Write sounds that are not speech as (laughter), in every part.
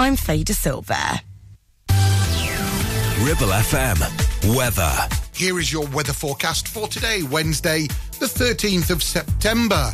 I'm Faye De Silva. Ribble FM. Weather. Here is your weather forecast for today, Wednesday, the 13th of September.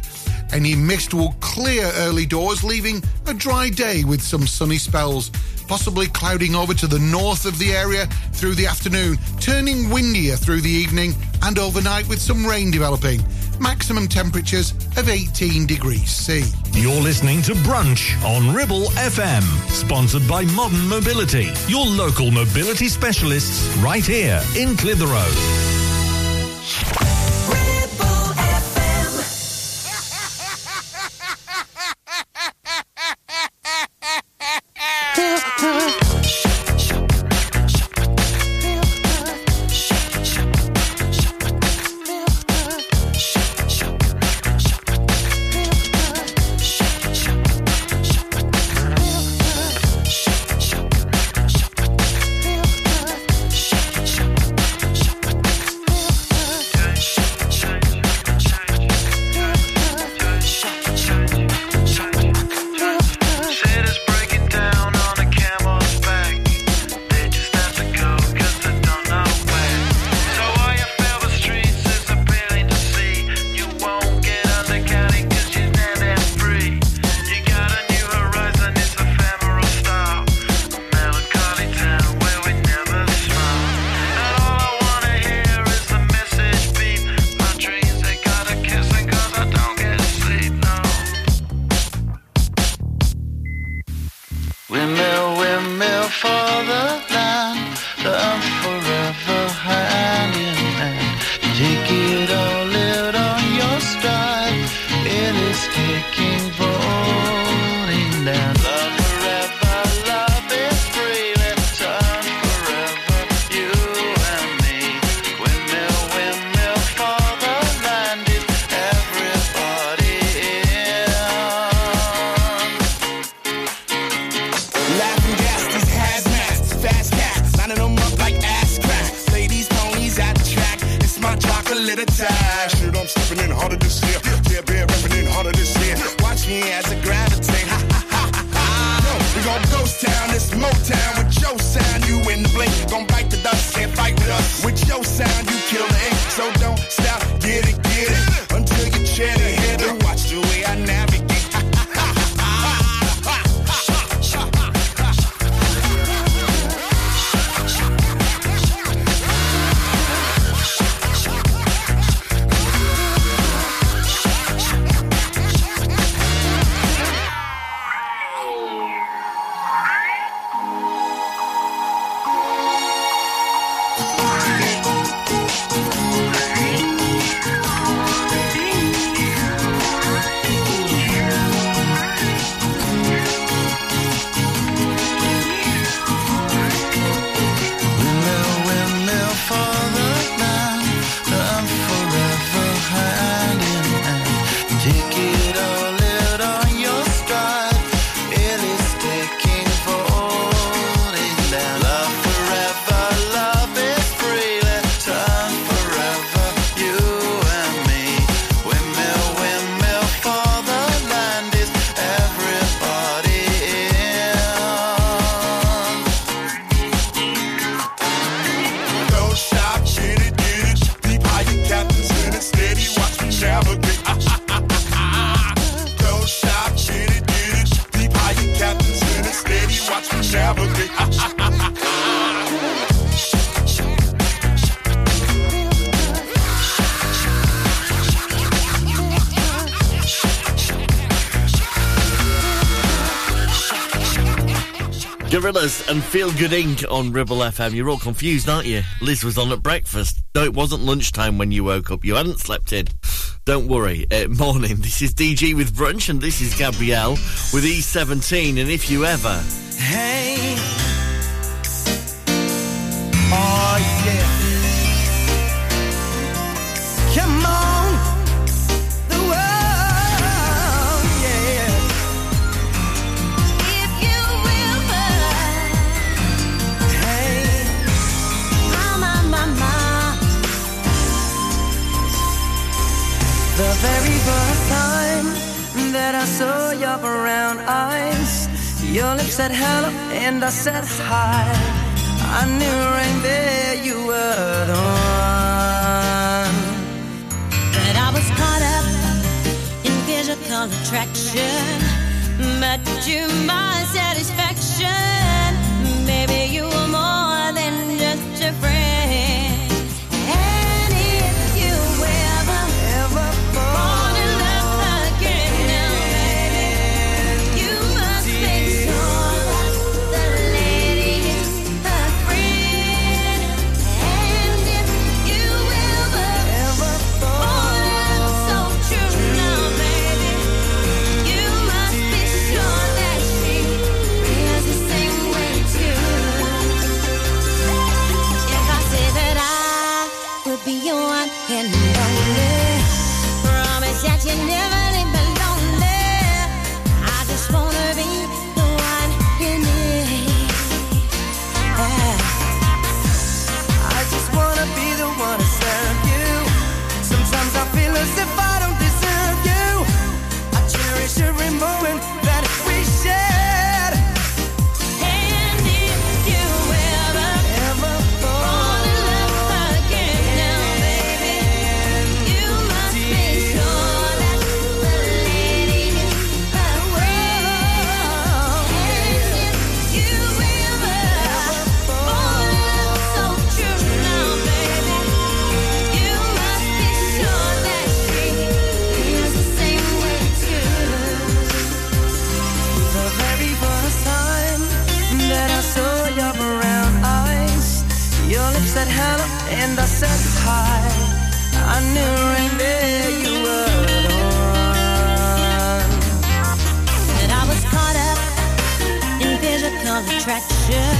Any mist will clear early doors, leaving a dry day with some sunny spells, possibly clouding over to the north of the area through the afternoon, turning windier through the evening and overnight with some rain developing. Maximum temperatures of 18 degrees C. You're listening to Brunch on Ribble FM, sponsored by Modern Mobility, your local mobility specialists right here in Clitheroe. And Feel Good Inc. on Ribble FM. You're all confused, aren't you? Liz was on at breakfast. No, it wasn't lunchtime when you woke up. You hadn't slept in. Don't worry. Uh, (laughs) morning. This is DG with Brunch, and this is Gabrielle with E17. And if you ever. Hey. very first time that I saw your brown eyes, your lips said hello and I said hi. I knew right there you were the one. But I was caught up in physical attraction, but to my satisfaction, maybe you. passion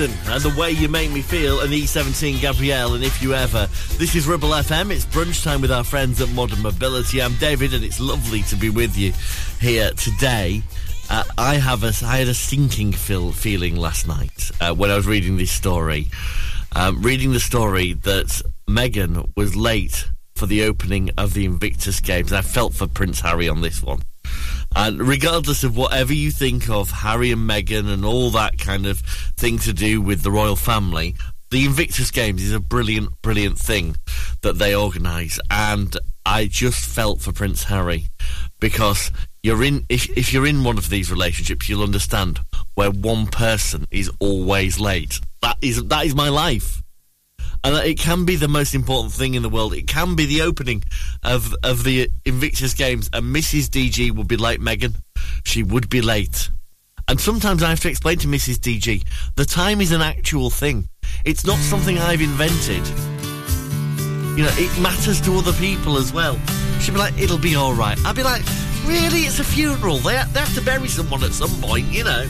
Jackson and the way you make me feel, and E17 Gabrielle, and if you ever. This is Ribble FM. It's brunch time with our friends at Modern Mobility. I'm David, and it's lovely to be with you here today. Uh, I have a, I had a sinking feel, feeling last night uh, when I was reading this story. Um, reading the story that Meghan was late for the opening of the Invictus Games. I felt for Prince Harry on this one. And regardless of whatever you think of Harry and Meghan and all that kind of thing to do with the royal family, the Invictus Games is a brilliant, brilliant thing that they organise. And I just felt for Prince Harry because you're in if, if you're in one of these relationships, you'll understand where one person is always late. That is that is my life and it can be the most important thing in the world. It can be the opening of of the Invictus Games, and Mrs. DG would be like Meghan, She would be late. And sometimes I have to explain to Mrs. DG the time is an actual thing. It's not something I've invented. You know, it matters to other people as well. She'd be like, it'll be all right. I'd be like, really? It's a funeral. They, they have to bury someone at some point, you know.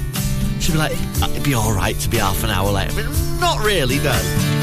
She'd be like, it'd be all right to be half an hour late. I mean, not really, no.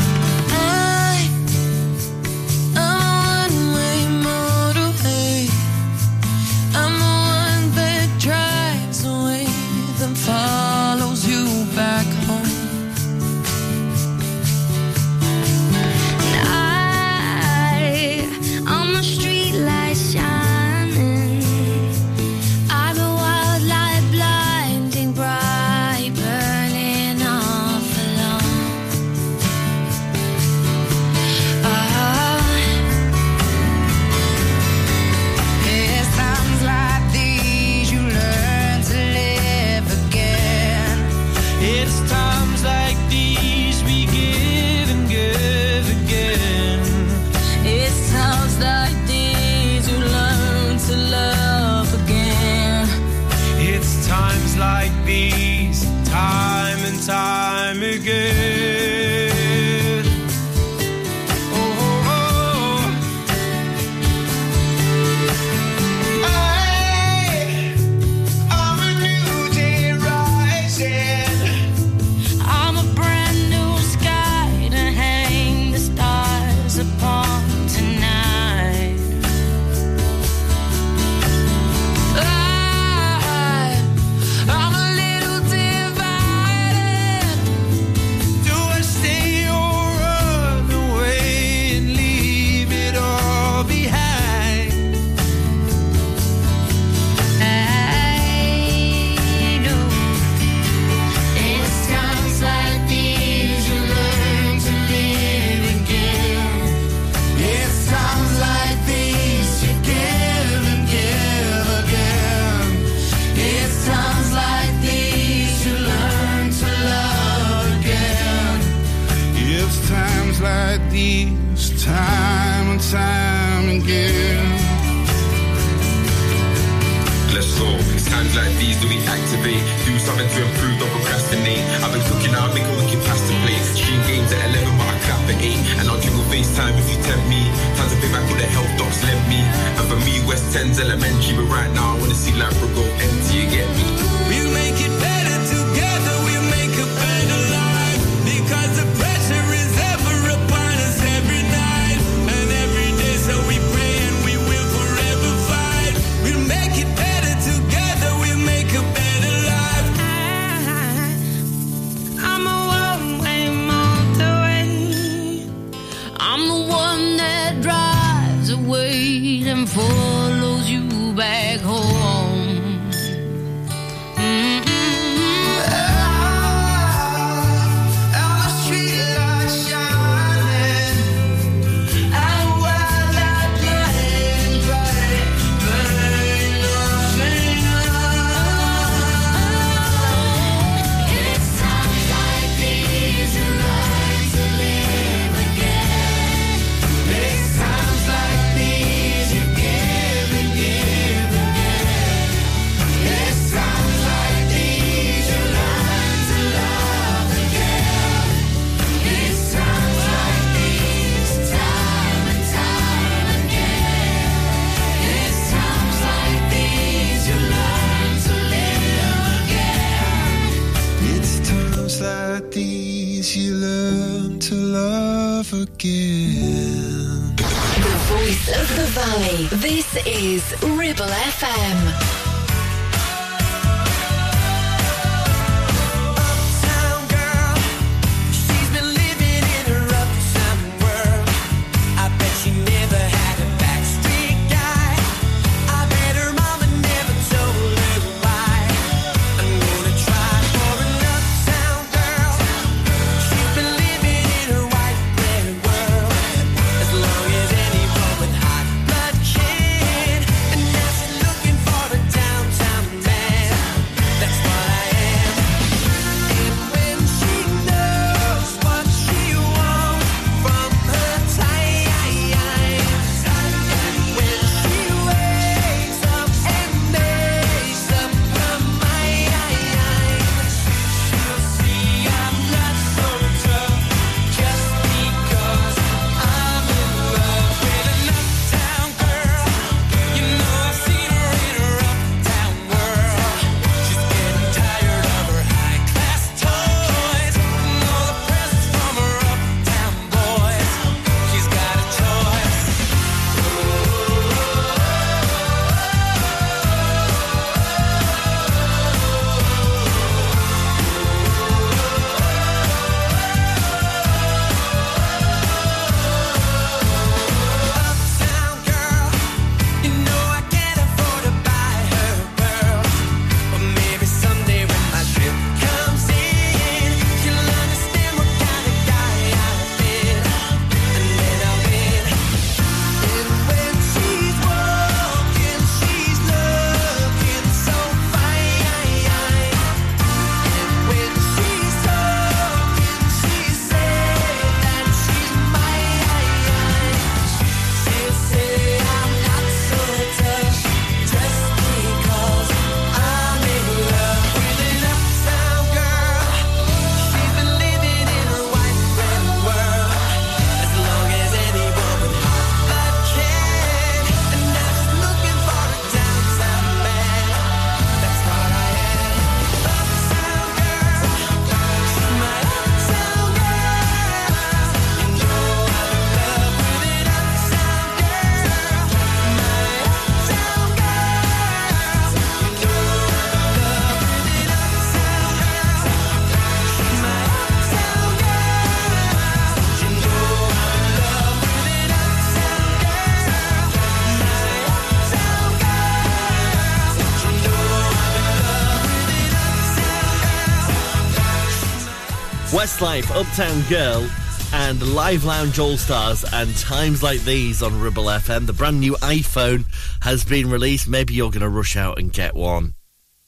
Westlife, Uptown Girl, and Live Lounge All Stars, and times like these on Ribble FM. The brand new iPhone has been released. Maybe you're going to rush out and get one.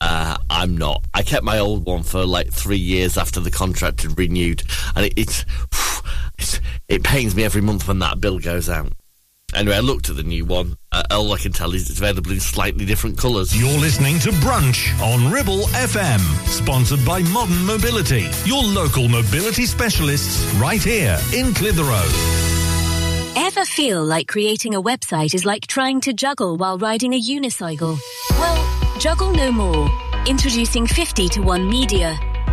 Uh, I'm not. I kept my old one for like three years after the contract had renewed, and it, it's, it's it pains me every month when that bill goes out. Anyway, I looked at the new one. Uh, all I can tell is it's available in slightly different colours. You're listening to Brunch on Ribble FM, sponsored by Modern Mobility, your local mobility specialists right here in Clitheroe. Ever feel like creating a website is like trying to juggle while riding a unicycle? Well, juggle no more. Introducing 50 to 1 Media.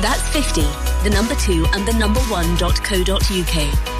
That's 50, the number 2 and the number 1.co.uk.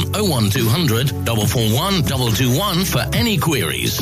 01200 441 221 for any queries.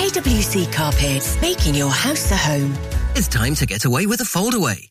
KWC Carpets, making your house a home. It's time to get away with a foldaway.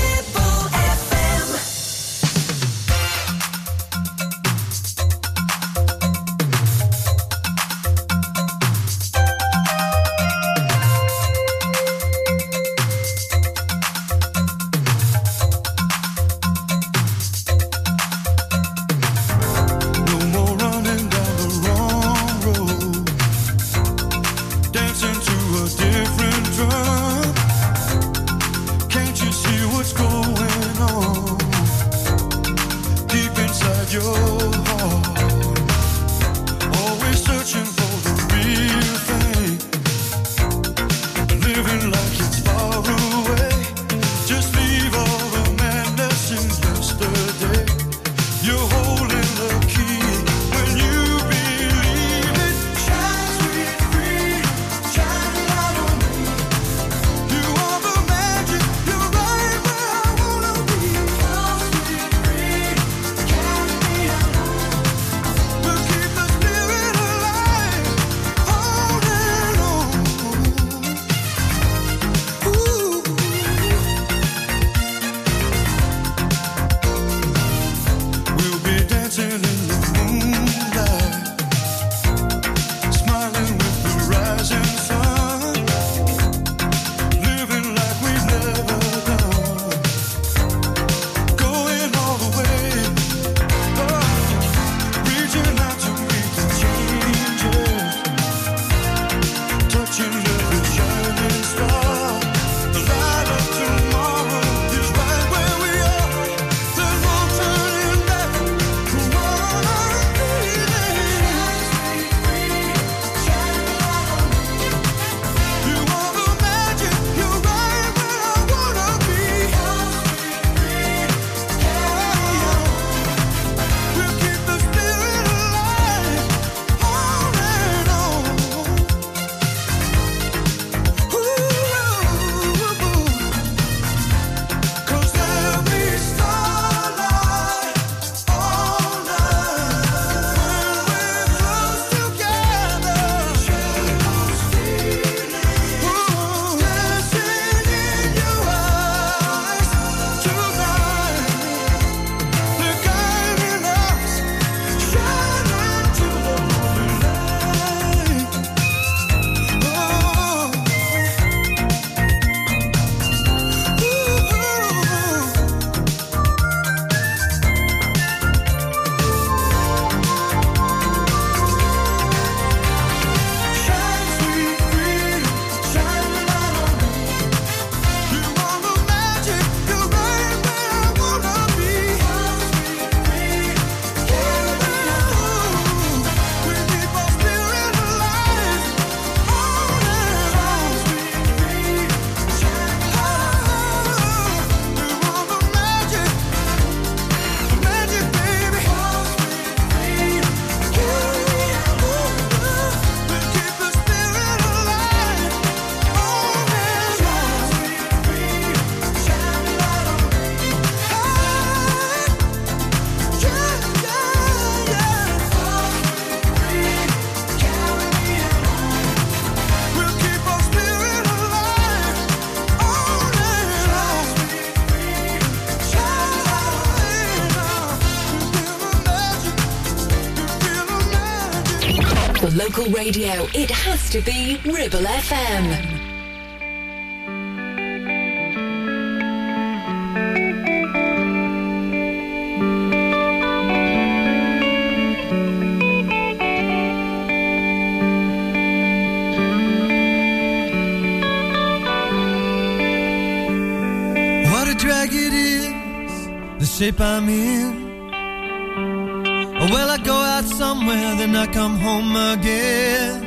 Local radio, it has to be Ribble FM. What a drag it is, the shape I'm in. I come home again.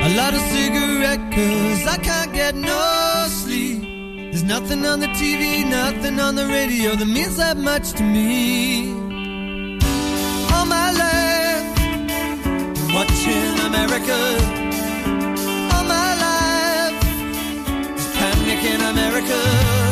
I light a cigarette, cause I can't get no sleep. There's nothing on the TV, nothing on the radio that means that much to me. All my life, watching America. All my life, panic in America.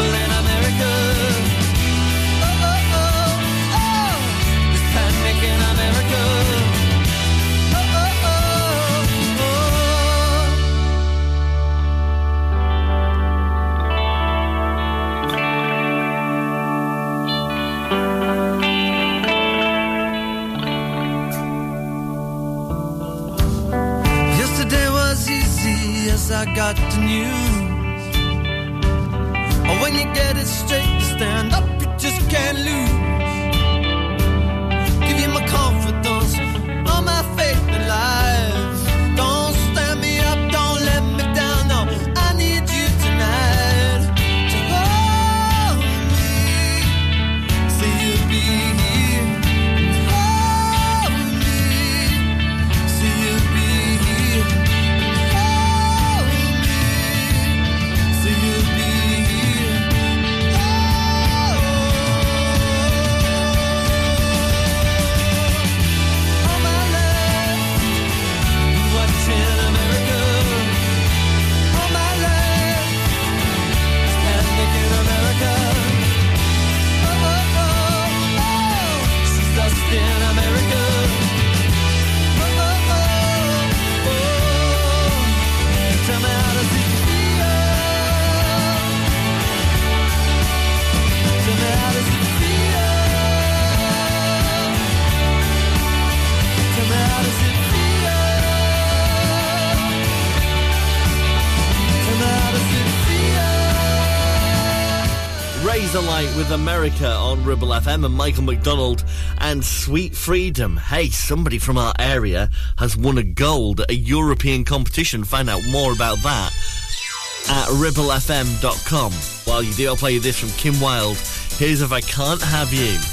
There's FM and Michael McDonald and Sweet Freedom. Hey, somebody from our area has won a gold at a European competition. Find out more about that at ribblefm.com. While you do, I'll play you this from Kim Wilde. Here's If I Can't Have You.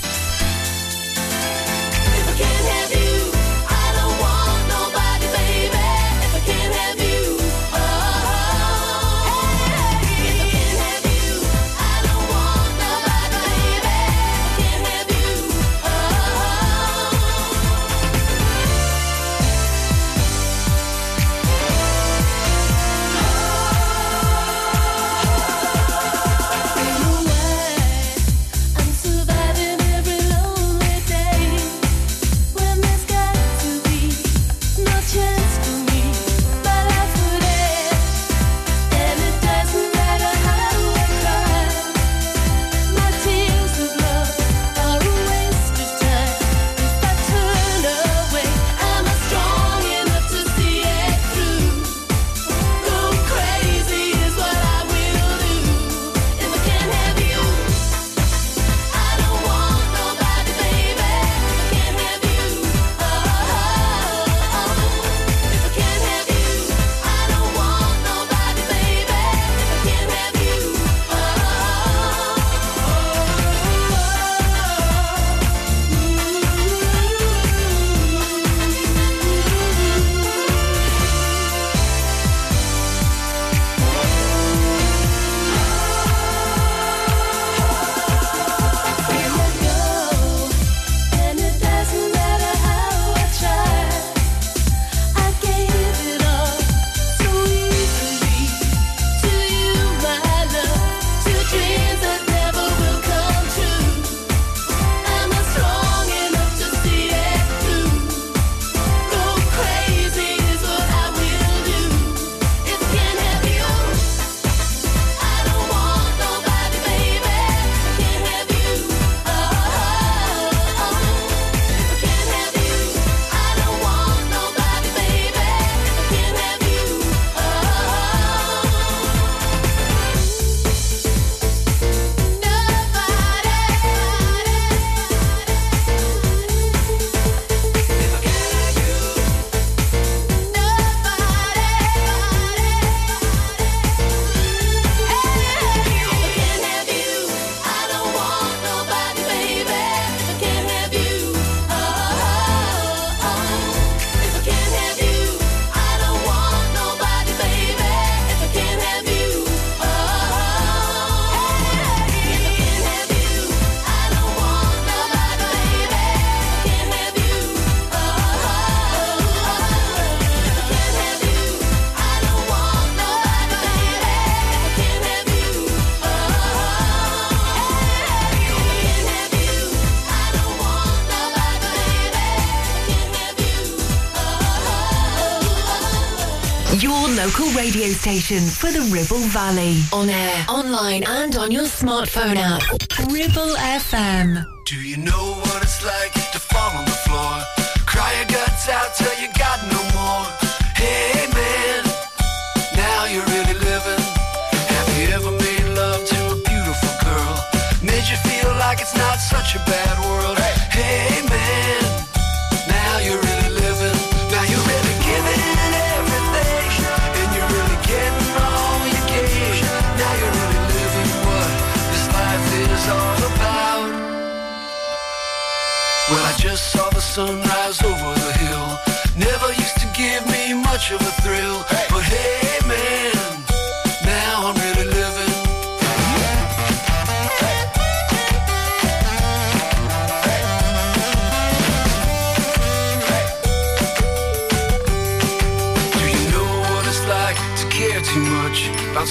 For the Ribble Valley. On air, online, and on your smartphone app. Ribble FM. Do you know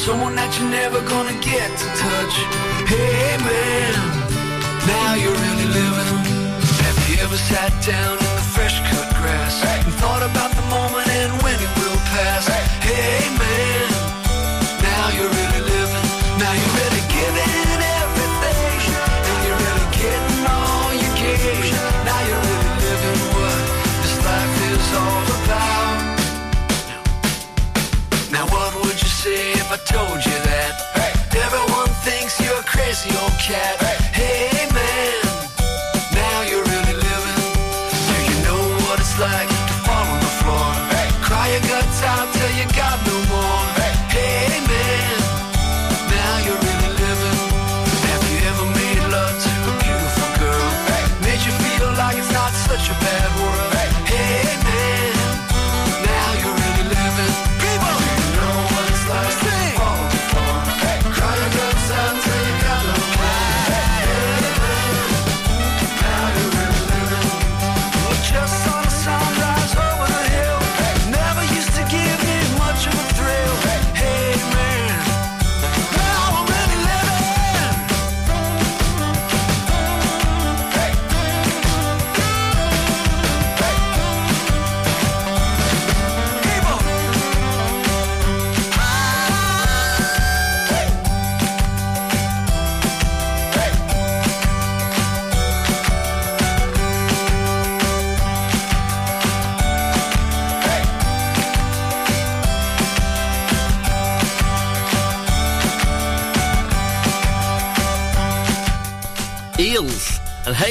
someone that you're never gonna get to touch? Hey, man, now you're really living. Have you ever sat down in the fresh cut grass and thought about the moment and when it will pass? Hey man, crazy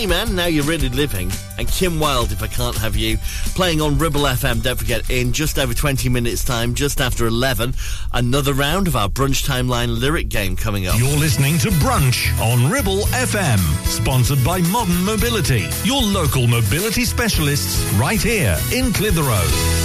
Man, now you're really living. And Kim Wilde, if I can't have you, playing on Ribble FM. Don't forget, in just over 20 minutes' time, just after 11, another round of our Brunch Timeline lyric game coming up. You're listening to Brunch on Ribble FM, sponsored by Modern Mobility, your local mobility specialists right here in Clitheroe.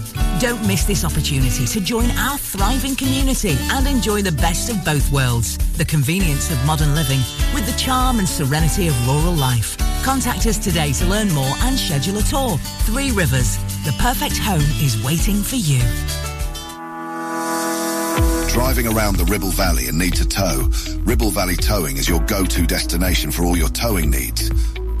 Don't miss this opportunity to join our thriving community and enjoy the best of both worlds. The convenience of modern living with the charm and serenity of rural life. Contact us today to learn more and schedule a tour. Three Rivers, the perfect home is waiting for you. Driving around the Ribble Valley and need to tow? Ribble Valley Towing is your go-to destination for all your towing needs.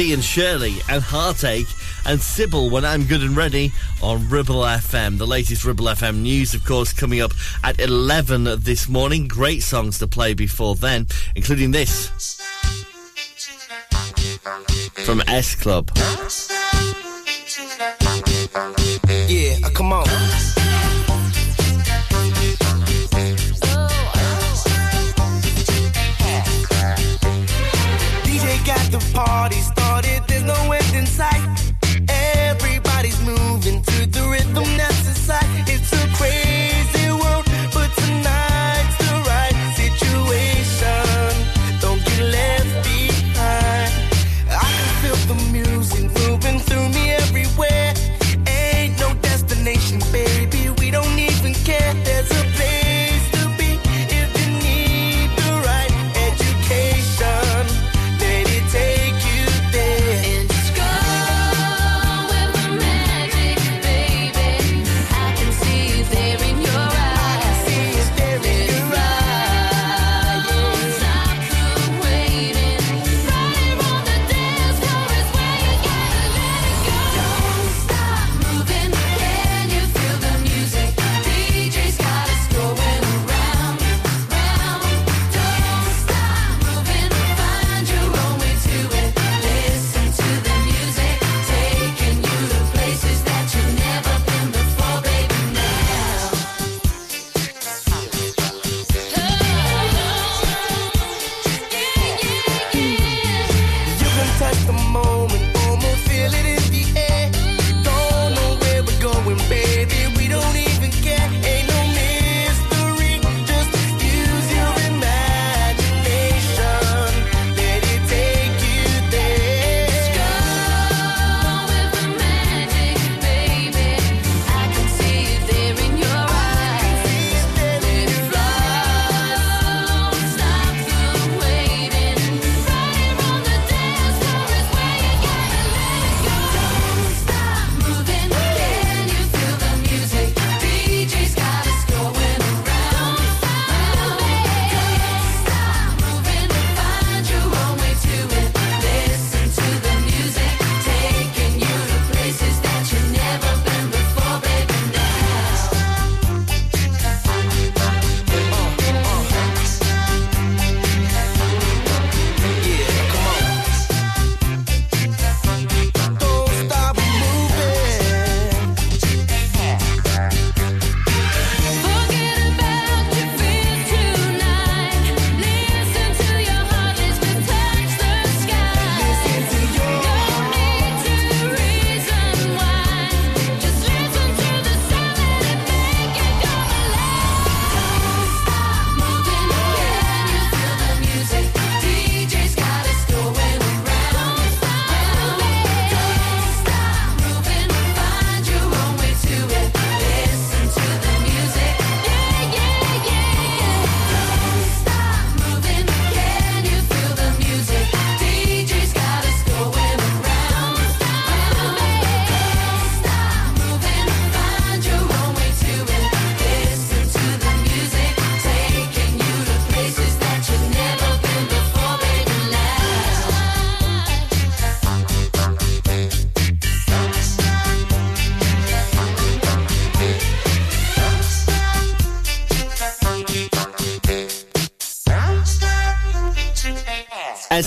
And Shirley and Heartache and Sybil when I'm good and ready on Ribble FM. The latest Ribble FM news, of course, coming up at 11 this morning. Great songs to play before then, including this from S Club.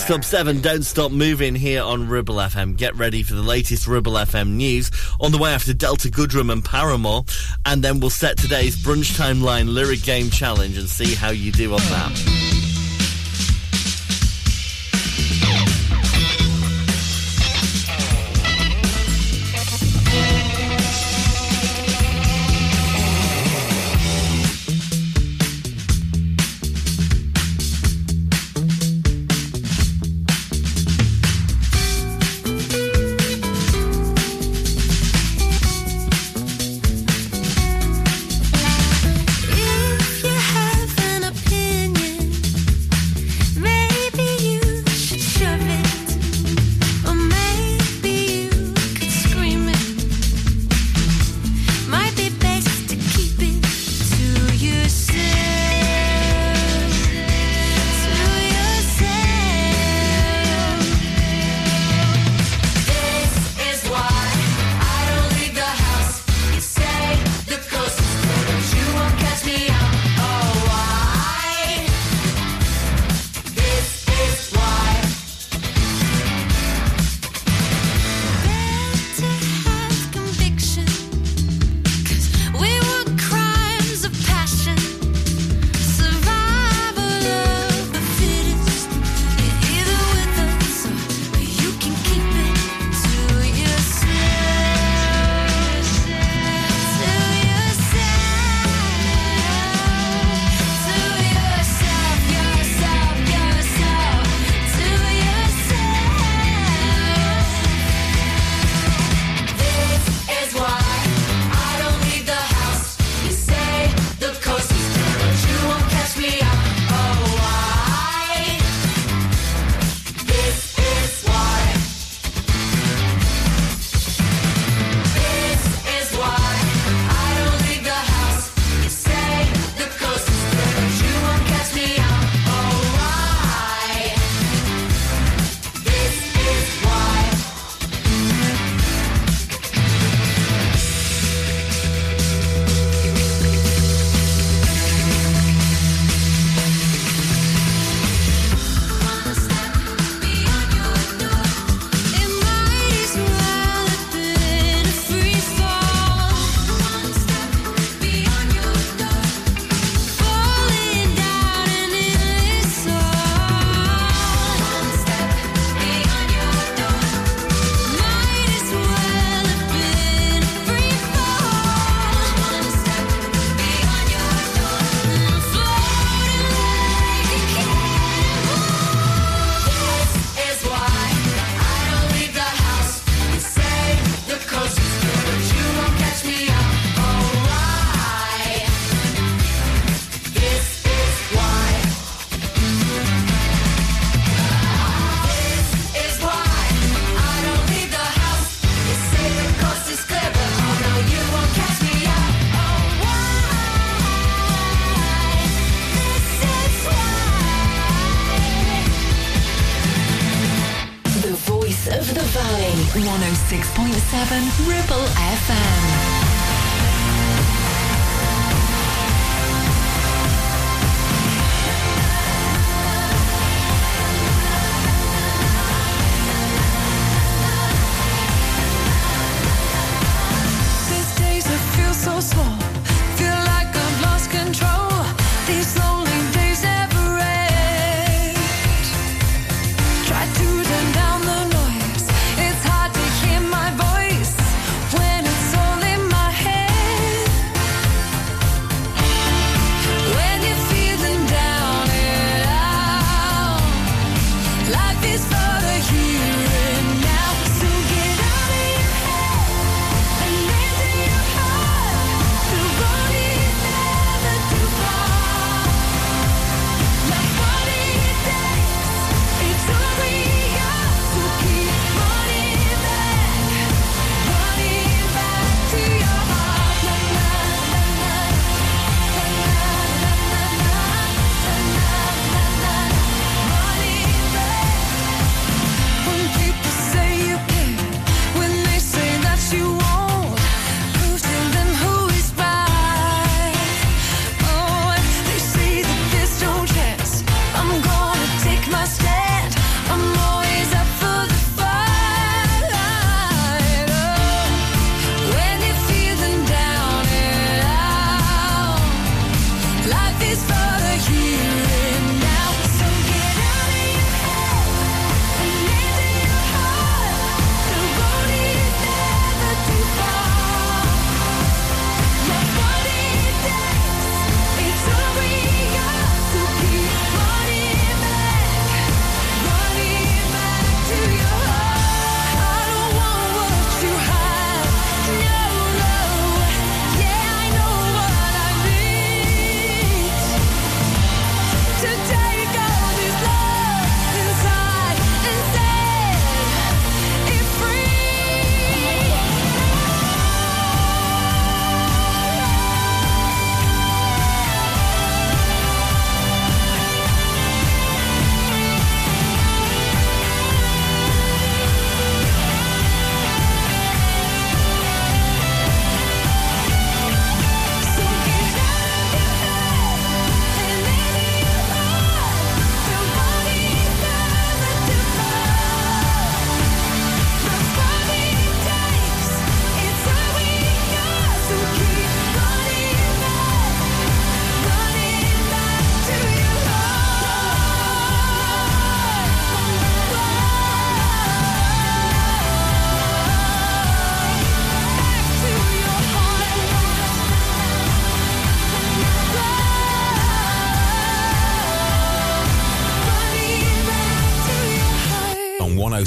Club 7, Don't Stop Moving here on Ribble FM. Get ready for the latest Ribble FM news on the way after Delta Goodrem and Paramore. And then we'll set today's Brunch Time Line Lyric Game Challenge and see how you do on that.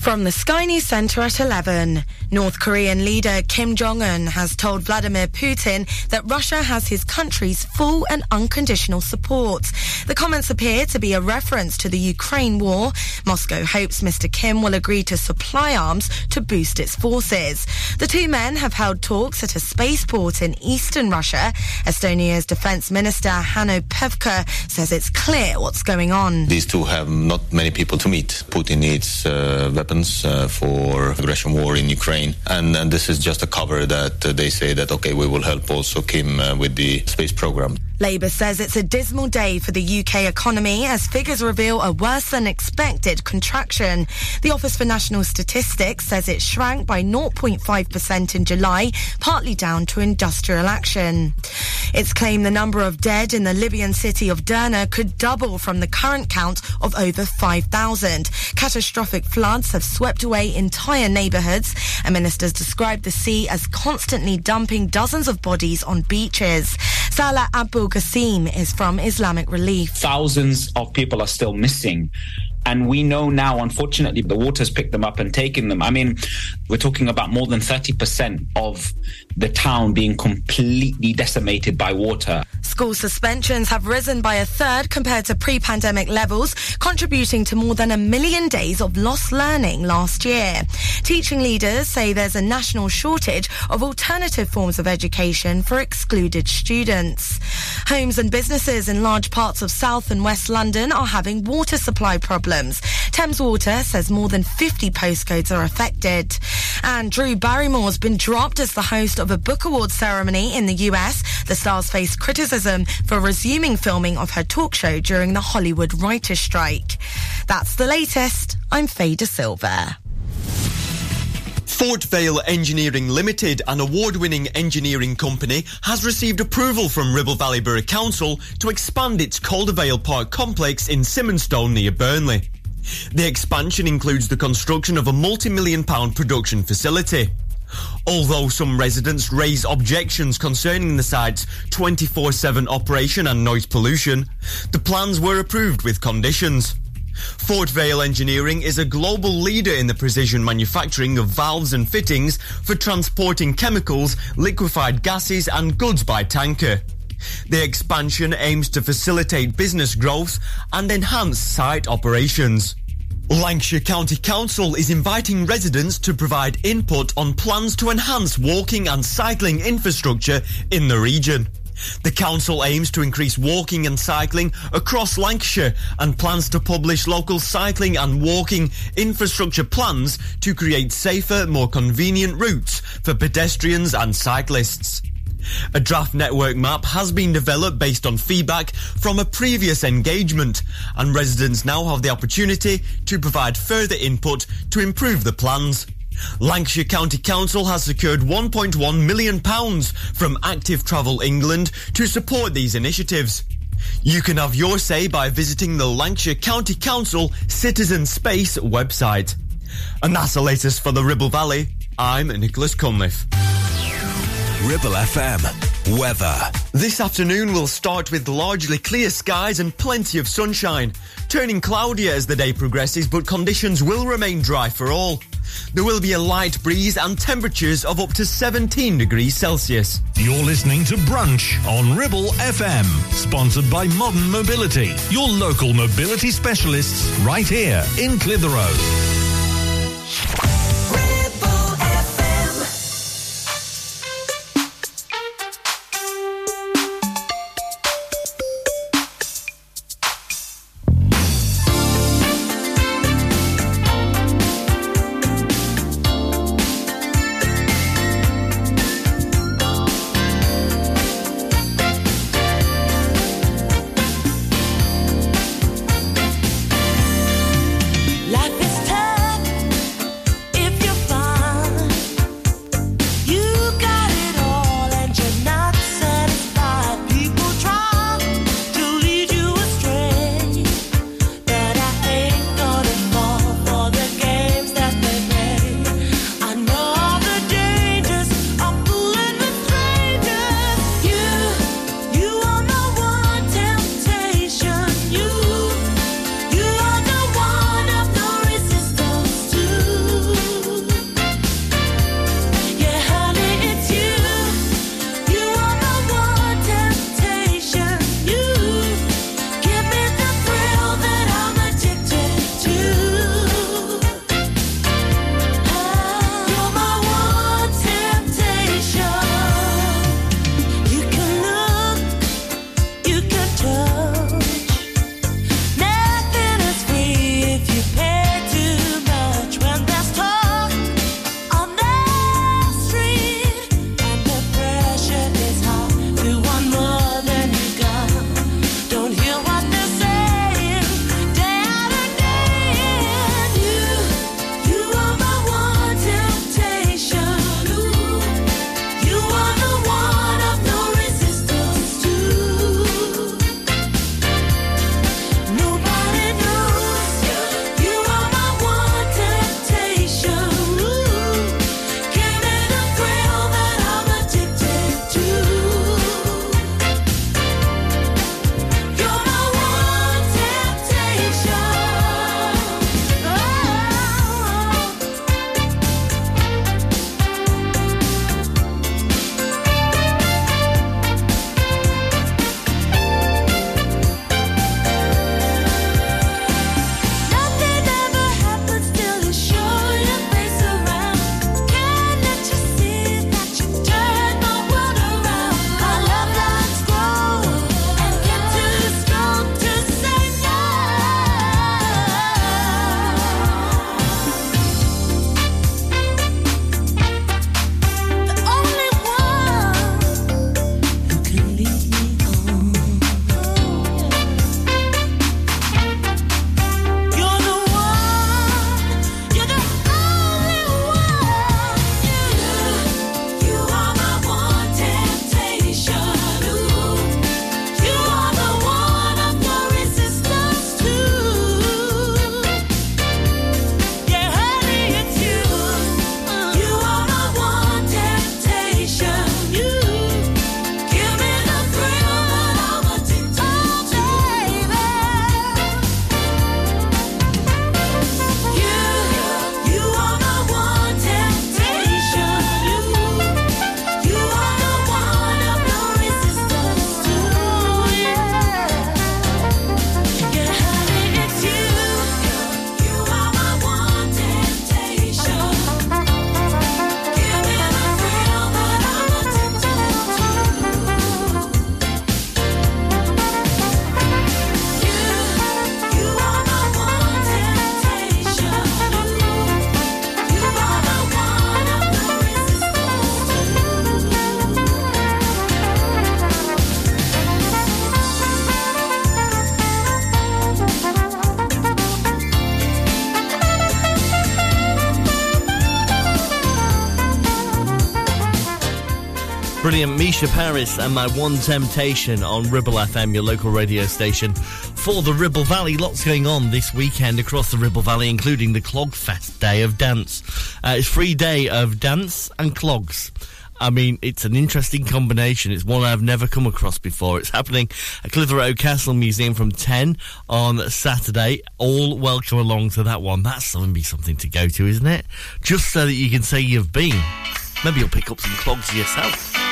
From the Sky News Center at 11, North Korean leader Kim Jong-un has told Vladimir Putin that Russia has his country's full and unconditional support. The comments appear to be a reference to the Ukraine war. Moscow hopes Mr. Kim will agree to supply arms to boost its forces. The two men have held talks at a spaceport in eastern Russia. Estonia's defense minister Hanno Pevkur says it's clear what's going on. These two have not many people to meet. Putin needs uh, weapons uh, for aggression war in Ukraine, and, and this is just a cover that uh, they say that okay, we will help also Kim uh, with the space program. Labour says it's a dismal day for the UK economy as figures reveal a worse than expected contraction. The Office for National Statistics says it shrank by 0.5% in July, partly down to industrial action. It's claimed the number of dead in the Libyan city of Derna could double from the current count of over 5,000. Catastrophic floods have swept away entire neighbourhoods and ministers described the sea as constantly dumping dozens of bodies on beaches. Salah Abu Qasim is from Islamic Relief. thousands of people are still missing. And we know now, unfortunately, the water's picked them up and taken them. I mean, we're talking about more than 30% of the town being completely decimated by water. School suspensions have risen by a third compared to pre-pandemic levels, contributing to more than a million days of lost learning last year. Teaching leaders say there's a national shortage of alternative forms of education for excluded students. Homes and businesses in large parts of South and West London are having water supply problems. Thames Water says more than 50 postcodes are affected. And Drew Barrymore's been dropped as the host of a book award ceremony in the US. The stars face criticism for resuming filming of her talk show during the Hollywood writers' strike. That's the latest. I'm Faye De Silva. Fort Vale Engineering Limited, an award-winning engineering company, has received approval from Ribble Valley Borough Council to expand its Caldervale Park complex in Simonstone near Burnley. The expansion includes the construction of a multi-million pound production facility. Although some residents raise objections concerning the site's 24-7 operation and noise pollution, the plans were approved with conditions. Fort Vale Engineering is a global leader in the precision manufacturing of valves and fittings for transporting chemicals, liquefied gases and goods by tanker. The expansion aims to facilitate business growth and enhance site operations. Lancashire County Council is inviting residents to provide input on plans to enhance walking and cycling infrastructure in the region. The council aims to increase walking and cycling across Lancashire and plans to publish local cycling and walking infrastructure plans to create safer, more convenient routes for pedestrians and cyclists. A draft network map has been developed based on feedback from a previous engagement and residents now have the opportunity to provide further input to improve the plans. Lancashire County Council has secured £1.1 million from Active Travel England to support these initiatives. You can have your say by visiting the Lancashire County Council Citizen Space website. And that's the latest for the Ribble Valley. I'm Nicholas Cunliffe. Ribble FM. Weather. This afternoon will start with largely clear skies and plenty of sunshine, turning cloudier as the day progresses, but conditions will remain dry for all. There will be a light breeze and temperatures of up to 17 degrees Celsius. You're listening to Brunch on Ribble FM, sponsored by Modern Mobility, your local mobility specialists right here in Clitheroe. brilliant Mica Paris and my one temptation on Ribble FM, your local radio station for the Ribble Valley. Lots going on this weekend across the Ribble Valley, including the Clog Fest Day of Dance. Uh, it's free day of dance and clogs. I mean, it's an interesting combination. It's one I've never come across before. It's happening at Clitheroe Castle Museum from 10 on Saturday. All welcome along to that one. That's going to be something to go to, isn't it? Just so that you can say you've been. Maybe you'll pick up some clogs yourself.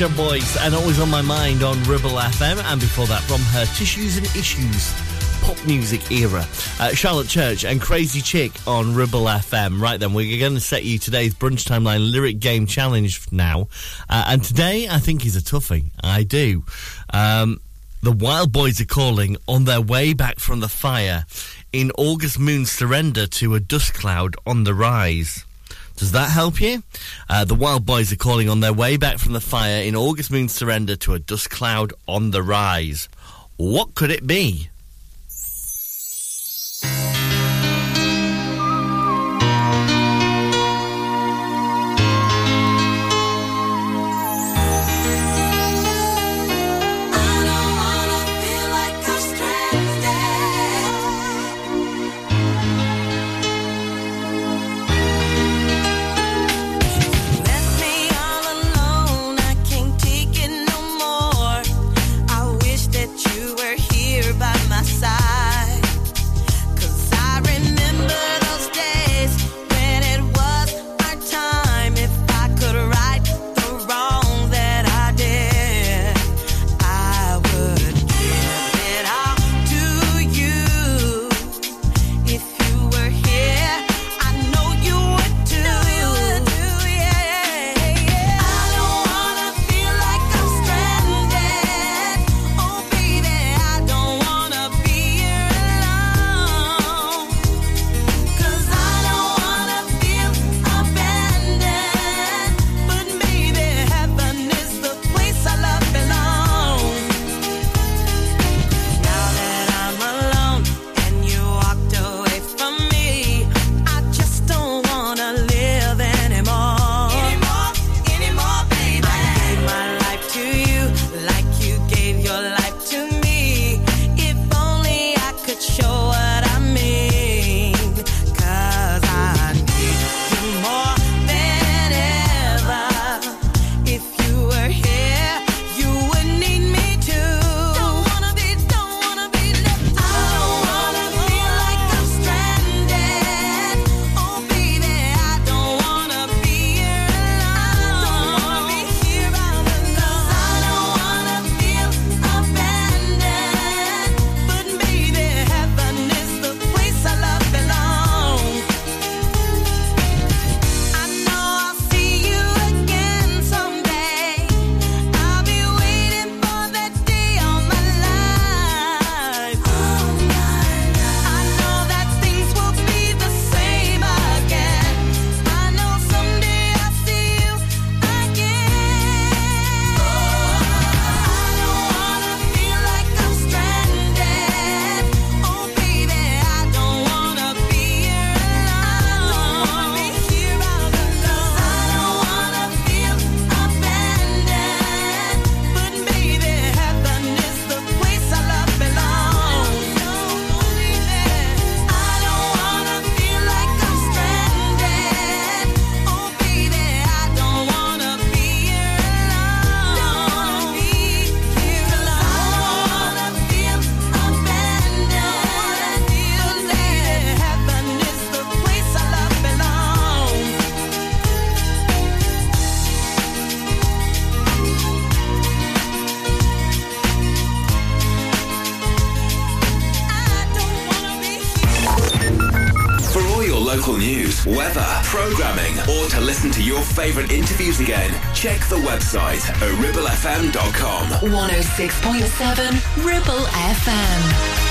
Shop Boys and Always on My Mind on Ribble FM, and before that from her Tissues and Issues pop music era. Uh, Charlotte Church and Crazy Chick on Ribble FM. Right then, we're going to set you today's Brunch Timeline Lyric Game Challenge now. Uh, and today, I think, is a toughie. I do. Um, the Wild Boys are calling on their way back from the fire in August Moon's surrender to a dust cloud on the rise. Does that help you? Uh, the Wild Boys are calling on their way back from the fire in August Moon Surrender to a dust cloud on the rise. What could it be? ribblefm.com. 106.7 Ribble FM.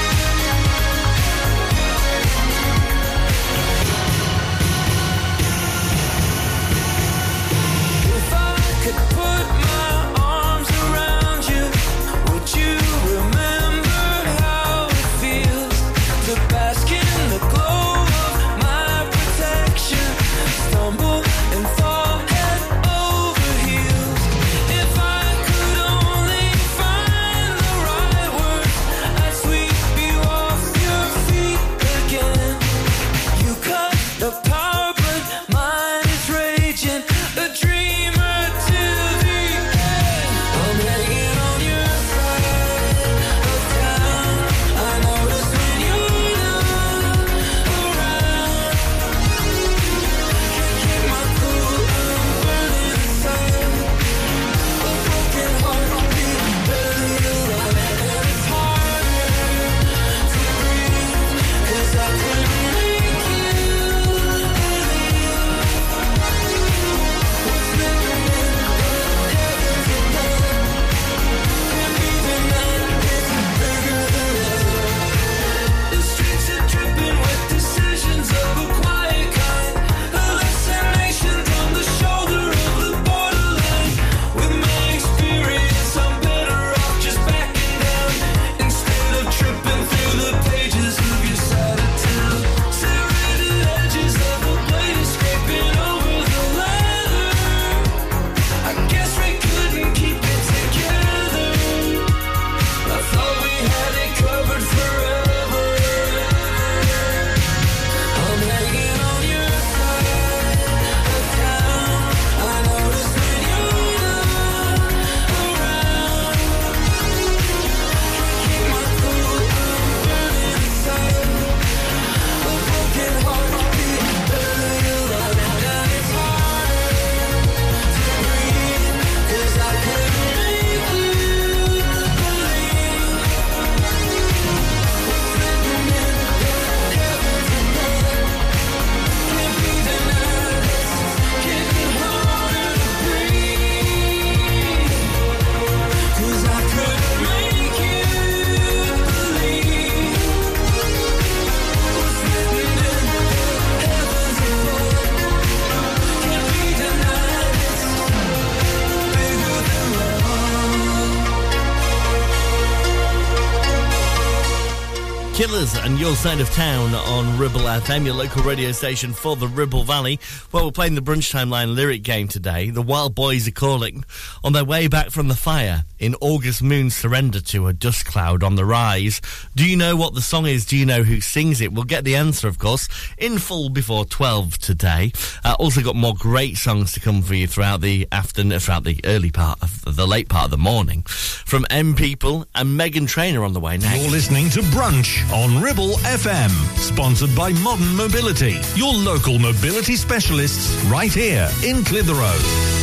And your side of town on Ribble FM, your local radio station for the Ribble Valley. Well, we're playing the Brunch Timeline lyric game today. The Wild Boys are calling on their way back from the fire in August Moon's surrender to a dust cloud on the rise. Do you know what the song is? Do you know who sings it? We'll get the answer, of course, in full before 12 today. Uh, also got more great songs to come for you throughout the afternoon, throughout the early part of the late part of the morning. From M People and Meghan Trainor on the way next. You're listening to Brunch on Ribble FM, sponsored by Modern Mobility, your local mobility specialists right here in Clitheroe.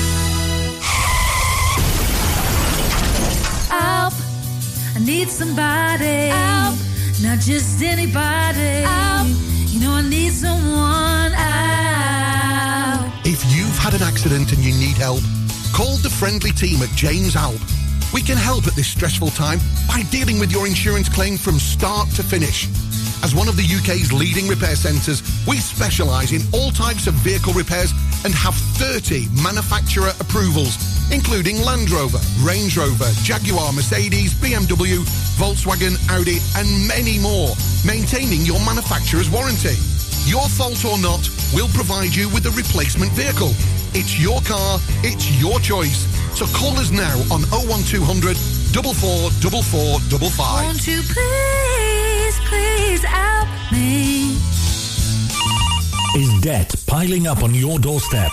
I need somebody. Help! Not just anybody. Help! You know I need someone. Help! If you've had an accident and you need help, call the friendly team at James Alpe. We can help at this stressful time by dealing with your insurance claim from start to finish. As one of the UK's leading repair centres, we specialise in all types of vehicle repairs and have 30 manufacturer approvals, including Land Rover, Range Rover, Jaguar, Mercedes, BMW, Volkswagen, Audi, and many more, maintaining your manufacturer's warranty. Your fault or not, we'll provide you with a replacement vehicle. It's your car, it's your choice. So call us now on 01200 444455. Won't you please, please help me? Is debt piling up on your doorstep?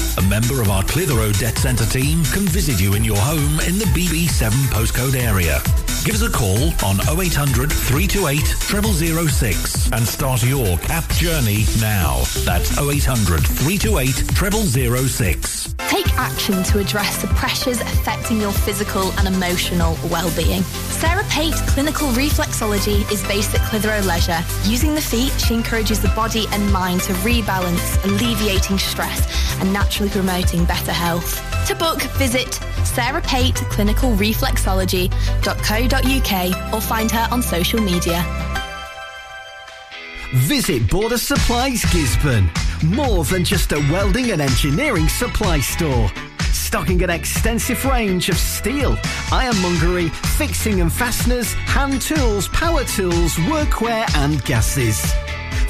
A member of our Clitheroe Debt Centre team can visit you in your home in the BB7 postcode area. Give us a call on 0800 328 0006 and start your CAP journey now. That's 0800 328 0006. Take action to address the pressures affecting your physical and emotional well-being. Sarah Pate Clinical Reflexology is based at Clitheroe Leisure. Using the feet, she encourages the body and mind to rebalance, alleviating stress and naturally promoting better health. To book, visit sarahpateclinicalreflexology.co.uk or find her on social media. Visit Border Supplies Gisburn. More than just a welding and engineering supply store. Stocking an extensive range of steel, ironmongery, fixing and fasteners, hand tools, power tools, workwear and gases.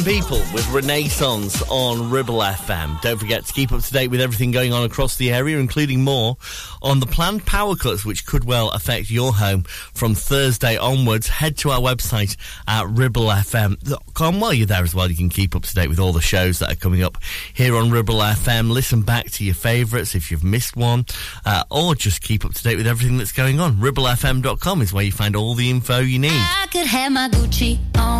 M People with Renaissance on Ribble FM. Don't forget to keep up to date with everything going on across the area, including more on the planned power cuts, which could well affect your home from Thursday onwards. Head to our website at ribblefm.com. While you're there as well, you can keep up to date with all the shows that are coming up here on Ribble FM. Listen back to your favourites if you've missed one, uh, or just keep up to date with everything that's going on. ribblefm.com is where you find all the info you need. I could have my Gucci on.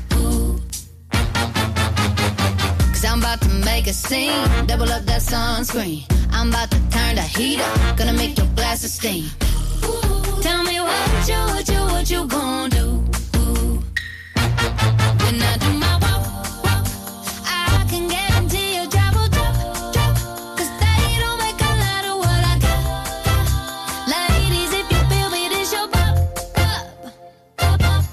Cause I'm about to make a scene. Double up that sunscreen. I'm about to turn the heat up. Gonna make your glasses steam. Ooh, tell me what you, what you, what you gonna do? Ooh. When I do my walk, walk, I can guarantee a dribble joke, joke. Cause that it don't make a lot of what I got. Ladies, if you feel it is your job will drop, drop.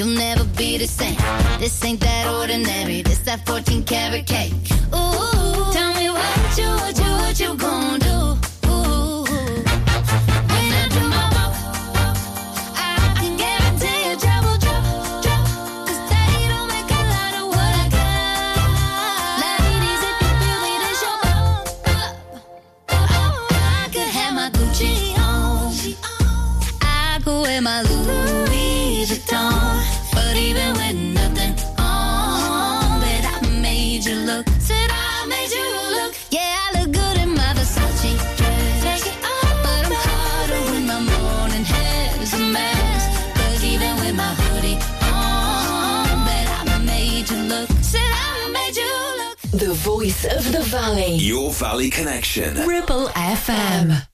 You'll never be the same. This ain't that ordinary. This that 14 karat cake. Voice of the valley. Your Valley Connection. Ribble FM.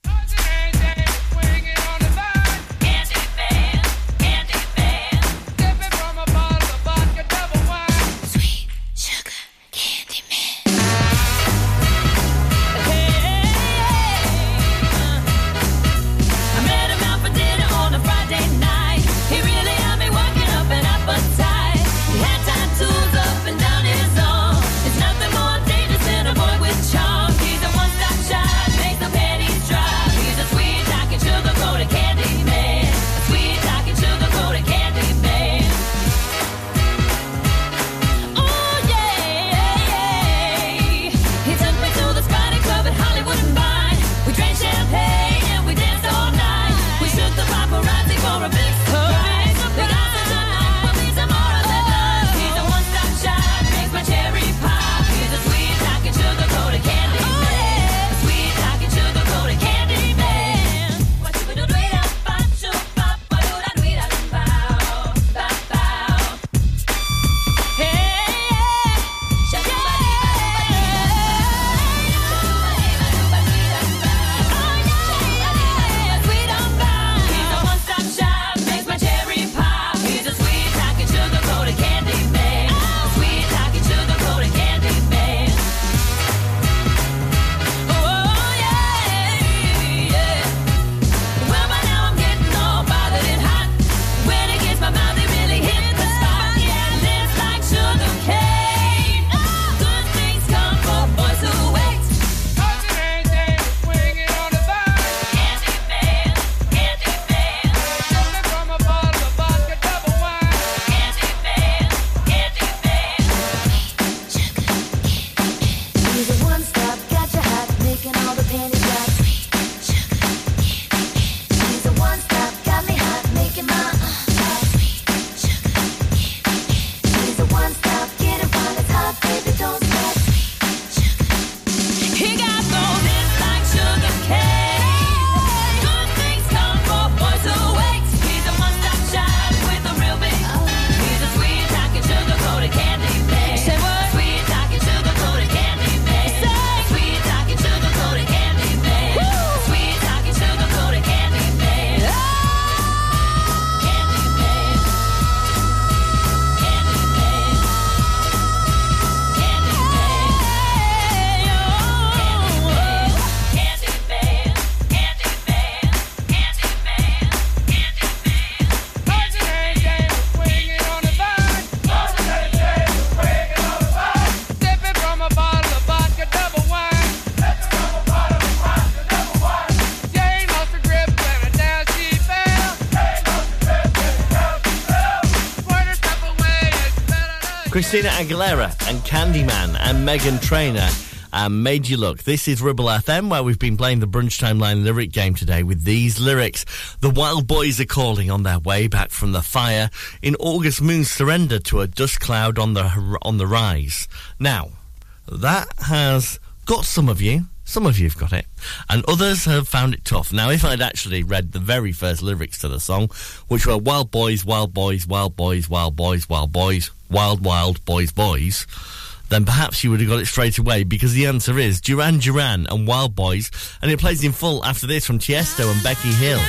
Christina Aguilera and Candyman and Meghan Trainor and Made You Look. This is Ribble FM, where we've been playing the Brunch Timeline lyric game today with these lyrics. The Wild Boys are calling on their way back from the fire. In August, moons surrender to a dust cloud on the, on the rise. Now, that has got some of you. Some of you have got it, and others have found it tough. Now, if I'd actually read the very first lyrics to the song, which were Wild Boys, Wild Boys, Wild Boys, Wild Boys, Wild Boys, Wild Wild Boys Boys, then perhaps you would have got it straight away because the answer is Duran Duran and Wild Boys, and it plays in full after this from Tiesto and Becky Hill.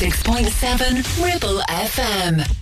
6.7 Ribble FM.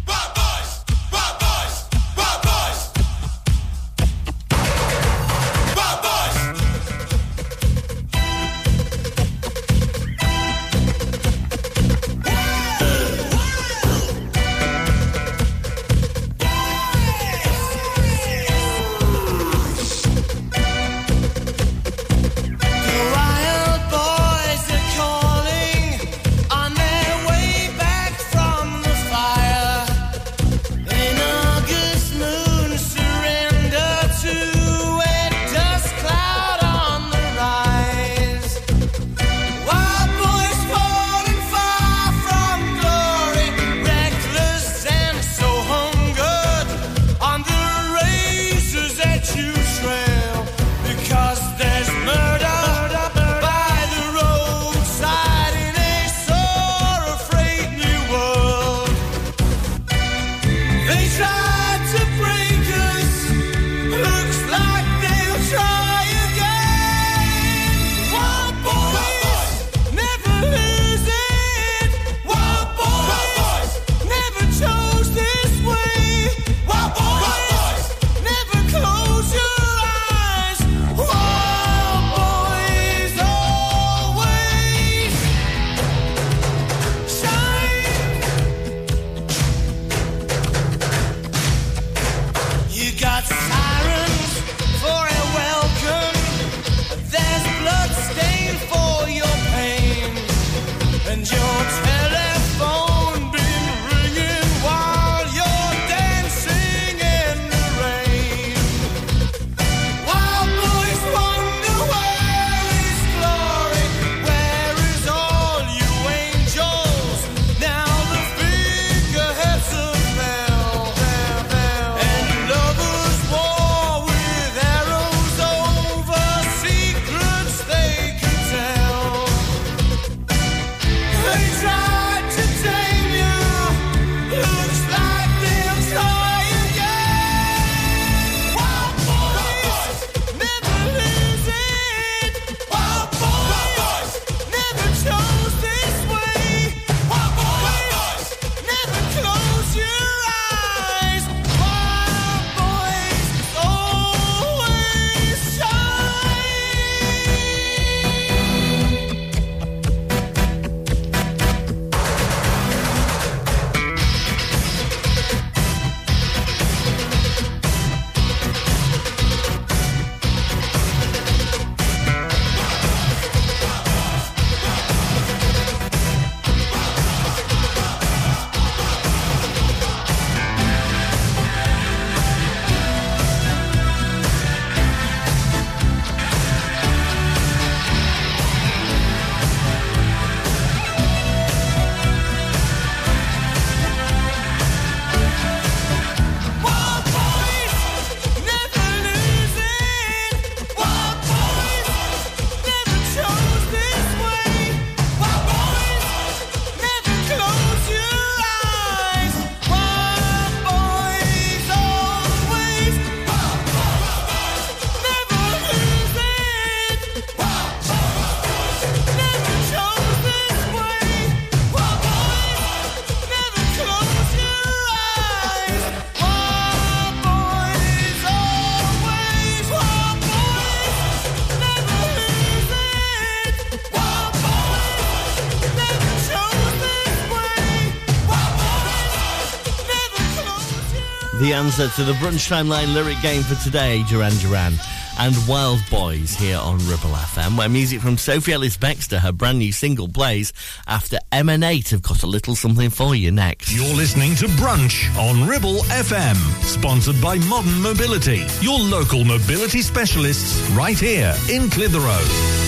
Answer to the Brunch Timeline lyric game for today, Duran Duran and Wild Boys here on Ribble FM, where music from Sophie Ellis Bextor, her brand new single, plays after MN8 have got a little something for you next. You're listening to Brunch on Ribble FM, sponsored by Modern Mobility, your local mobility specialists right here in Clitheroe.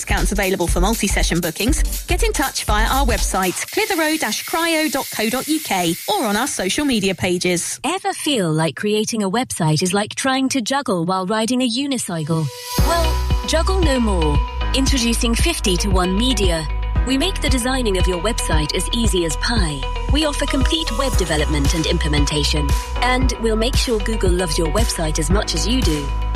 discounts available for multi-session bookings. Get in touch via our website, clitheroe-cryo.co.uk or on our social media pages. Ever feel like creating a website is like trying to juggle while riding a unicycle? Well, juggle no more. Introducing 50 to 1 Media. We make the designing of your website as easy as pie. We offer complete web development and implementation. And we'll make sure Google loves your website as much as you do.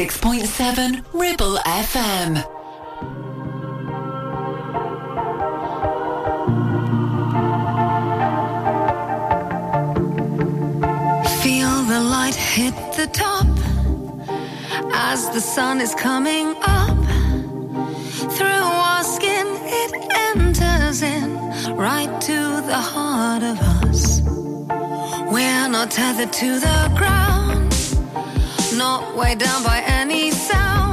106.7 Ribble FM. Feel the light hit the top as the sun is coming up. Through our skin, it enters in right to the heart of us. We're not tethered to the ground, not weighed down by any sound.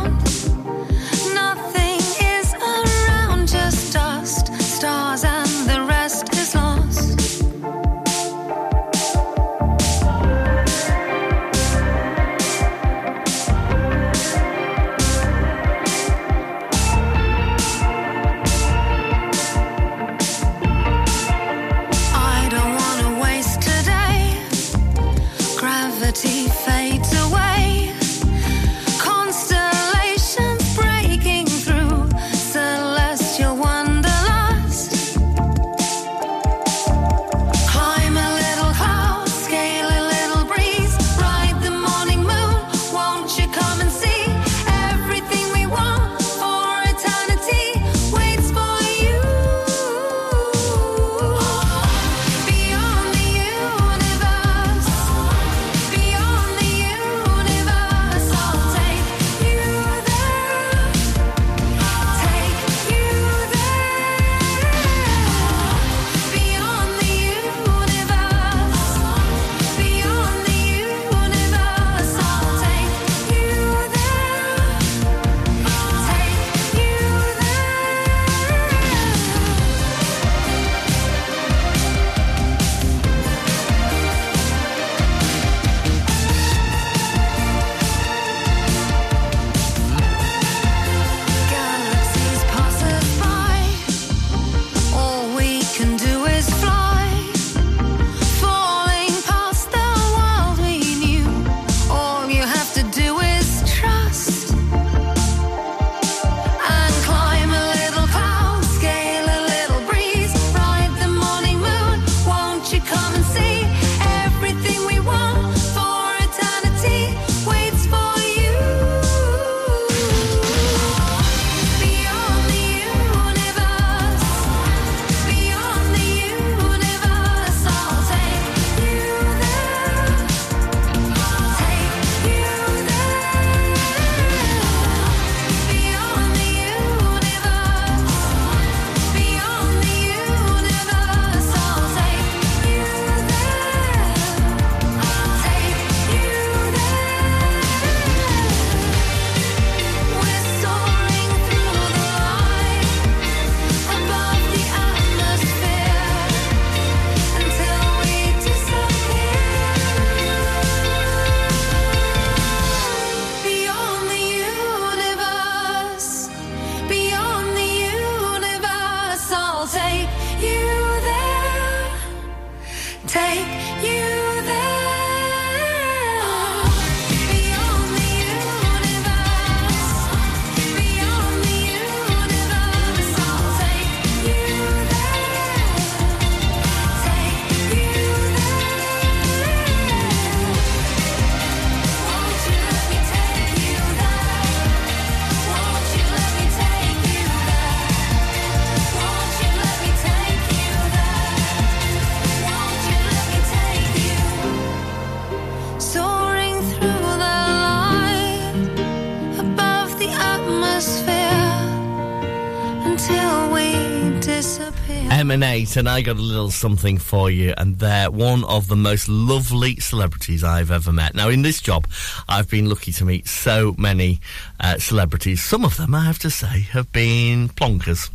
And eight, and I got a little something for you and they're one of the most lovely celebrities I've ever met. Now in this job I've been lucky to meet so many uh, celebrities. Some of them I have to say have been plonkers.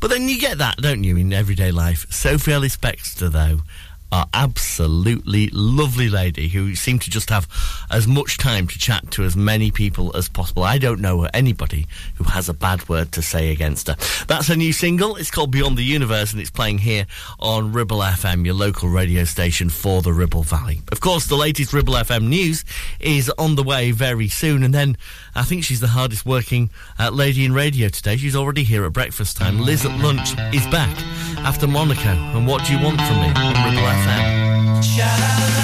But then you get that, don't you, in everyday life. Sophie Ellis Bextor though absolutely lovely lady who seem to just have as much time to chat to as many people as possible. I don't know anybody who has a bad word to say against her. That's her new single. It's called Beyond the Universe and it's playing here on Ribble FM, your local radio station for the Ribble Valley. Of course, the latest Ribble FM news is on the way very soon and then I think she's the hardest working uh, lady in radio today. She's already here at breakfast time. Liz at lunch is back after Monaco. And what do you want from me Ribble FM?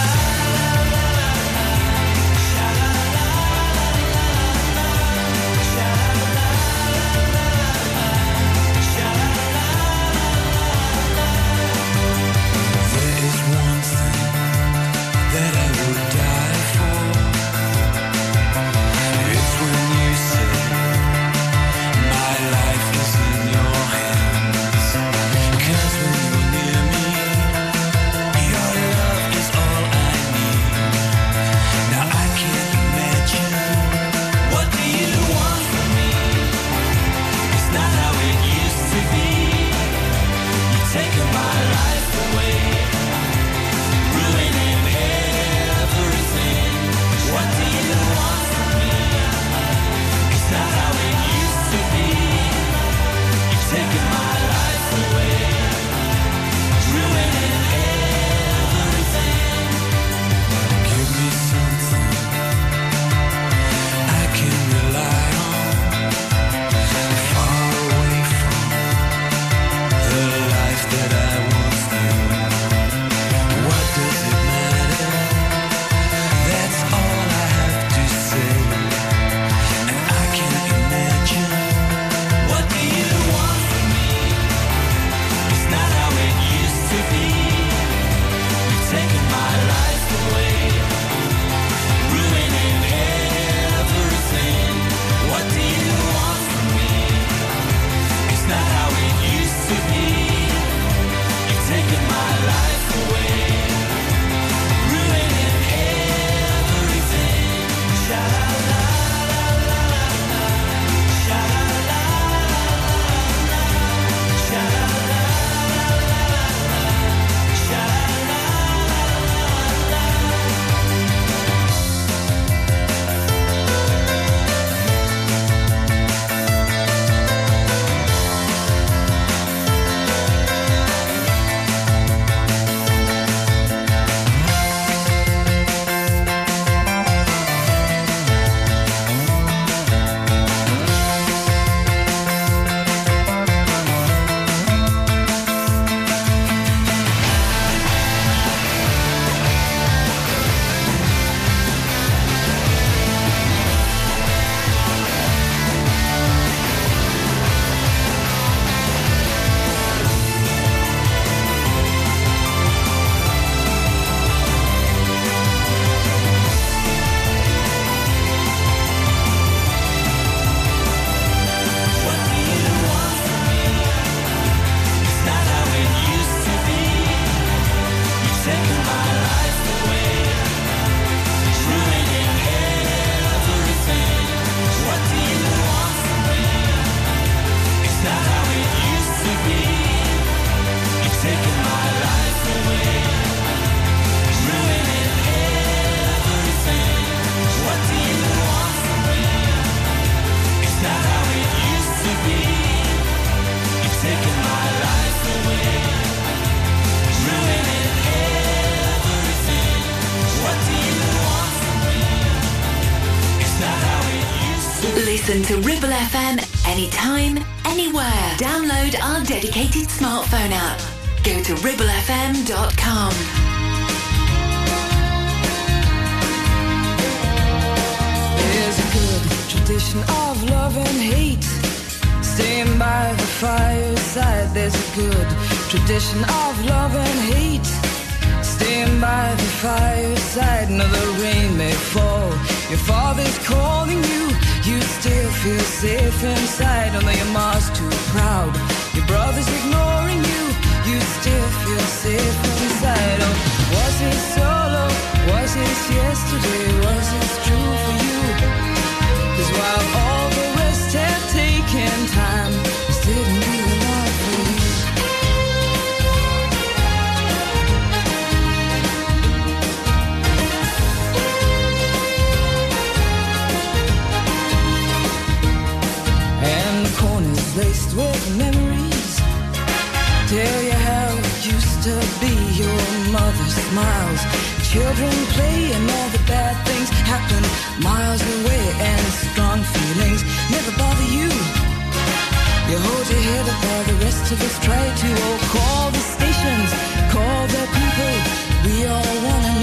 Tradition of love and hate. Staying by the fireside, no, the rain may fall. Your father's calling you, you still feel safe inside. Although your mom's too proud, your brother's ignoring you, you still feel safe inside. Oh, was it solo? Was it yesterday? Was it to be Your mother smiles. Children play and all the bad things happen. Miles away and strong feelings Never bother you. You hold your head up while the rest of us try to Oh, call the stations, call the people. We all wanna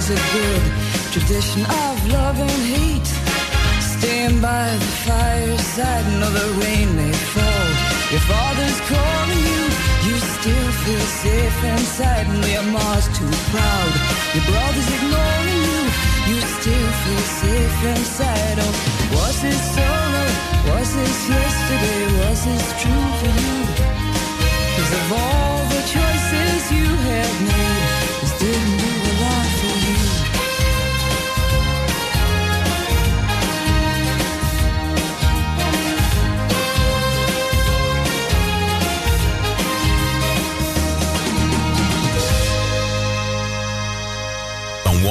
There's a good tradition of love and hate. Stand by the fireside. No, the rain may fall. Your father's calling you. You still feel safe inside. And your mom's too proud. Your brother's ignoring you. You still feel safe inside. Oh, was it solo? Was this yesterday? Was this true for you? Cause of all the choices you have made,